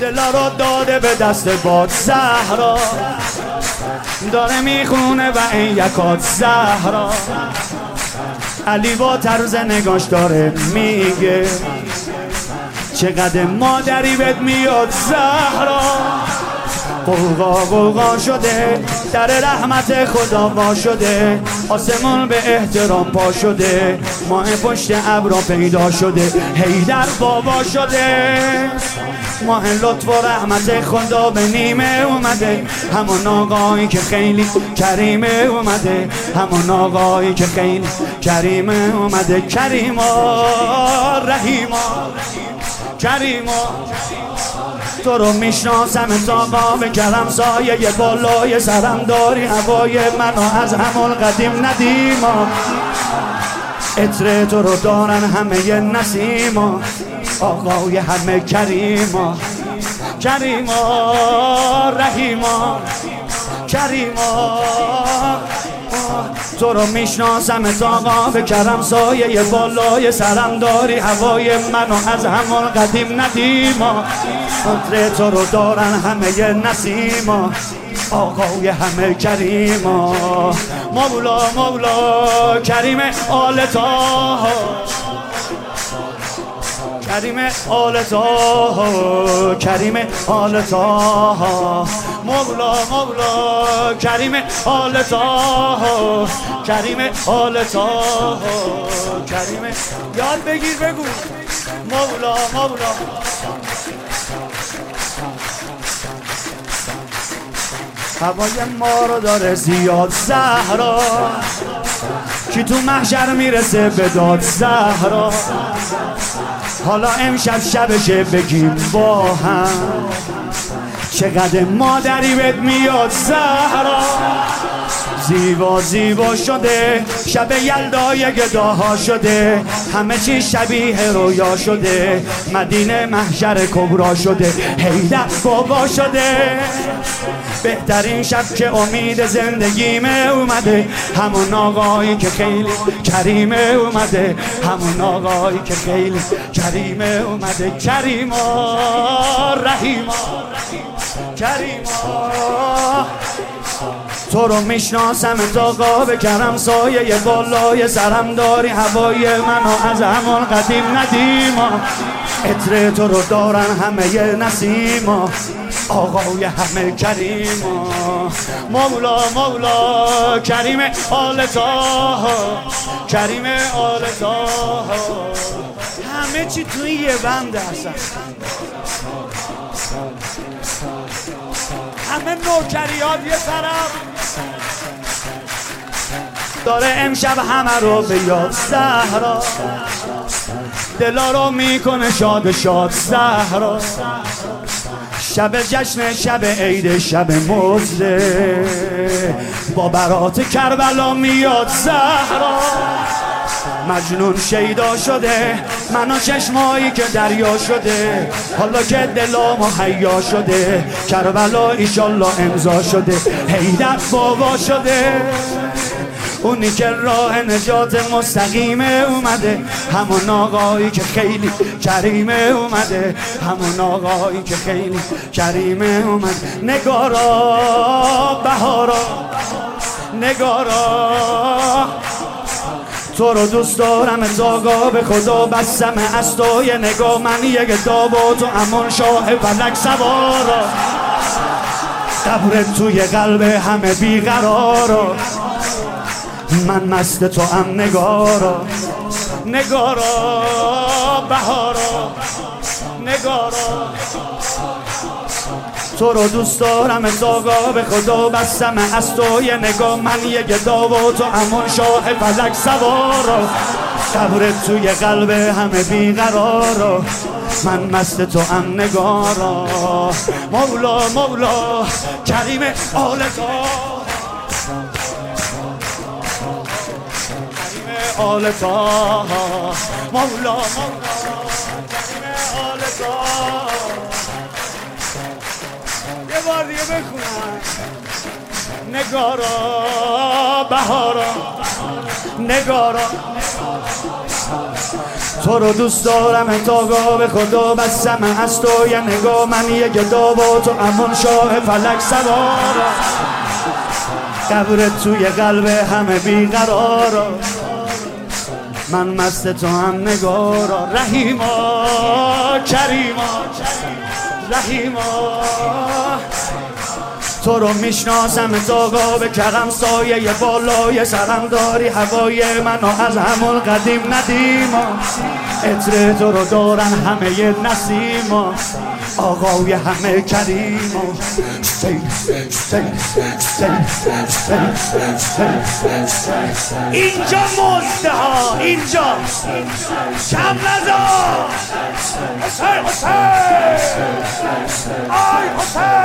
دلا رو داده به دست باد زهرا. داره می‌خونه و این یکات زهرا. علی با طرز نگاش داره میگه چقدر مادری بهت میاد زهرا. قوقا قوقا شده در رحمت خدا وا شده آسمون به احترام پا شده ماه پشت ابرا پیدا شده هیدر بابا شده. ماه لطف و رحمت خدا به نیمه اومده همون آقایی که خیلی کریمه اومده همون آقایی که خیلی کریمه اومده کریما رحیما. کریما تو رو می‌شناسم تا به کرم سایه یه بالای سرم داری هوای منو از همون قدیم ندیما. اتره تو رو دارن همه نسیما. آقای همه کریما. کریما رحیما. کریما. تو رو می‌شناسم آقا به کرم سایه بالای سرم داری. هوای منو از همون قدیم ندیما. قدر تو رو دارن همه نسیما. آقای همه کریما. مولا مولا کریم آلتا کریم آل تا کریم آل تا مولا مولا کریم آل تا کریم آل تا کریم یاد بگیر بگو. مولا مولا. هوای ما رو داره زیاد زهرا. کی تو محشر می‌رسه به داد زهرا. حالا امشب شبشه بگیم با هم؟ چقدر مادری بهت میاد زهرا؟ زیبا زیبا شده شب یلدای گداها شده همه چی شبیه رویا شده مدینه محشر کبرا شده هیدر بابا شده. بهترین شب که امید زندگیمه اومده همون آقایی که خیلی کریمه اومده همون آقایی که خیلی کریمه اومده کریما رحیما کریما تو رو می‌شناسم تا به کرم سایه بالای سرم داری هوای منو از همون قدیم ندیما. اتر تو رو دارن همه نسیما آقای همه کریم مولا مولا کریم آلتا کریم آلتا همه چی توی یه بند هستن. نوکریات یه طرف. داره امشب همه رو به یاد زهرا. دلا رو می‌کنه شاد شاد زهرا. شب جشن شب عید شب مزده با برات کربلا میاد زهرا. مجنون شیدا شده منو چشمایی که دریا شده حالا که دلامو حیا شده کربلا ایشالله امضا شده هیدر بابا شده. اونی که راه نجات مستقیمه اومده همون آقایی که خیلی کریمه اومده همون آقایی که خیلی کریمه اومده. نگارا بهارا نگارا. تو رو دوست دارم زاگا به خدا بستم. از توی نگاه من یک داوا تو امون شاه فلک سوارا قبر توی قلب همه بیقرارا من مست تو هم نگارا نگارا بهارا نگارا تو رو دوست دارم زاگا به خدا بستم. از تو یه نگاه من یه گدا و تو همون شاه فلک سوارا قبر توی قلب همه بیقرارا من مست تو هم نگارا مولا مولا کریم آلتا آلتا مولا مولا آلتا یه بار دیگه بخونم. نگارا بهارا. نگارا. تو رو دوست دارم تا به خدا بستم. از تو یه نگاه من یه گدا و تو امون شاه فلک سوار قبرت توی قلب همه بیقرار من مست تو هم نگارا. رحیما کریما. رحیما تو رو می‌شناسم تا به کرم سایه بالای سرم داری هوای منو از همون قدیم ندیم اتر تو رو دارن همه نسیم آقای همه کریم اینجا مزده ها اینجا کم نزار حسین حسین آی حسین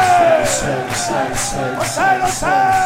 حسین حسین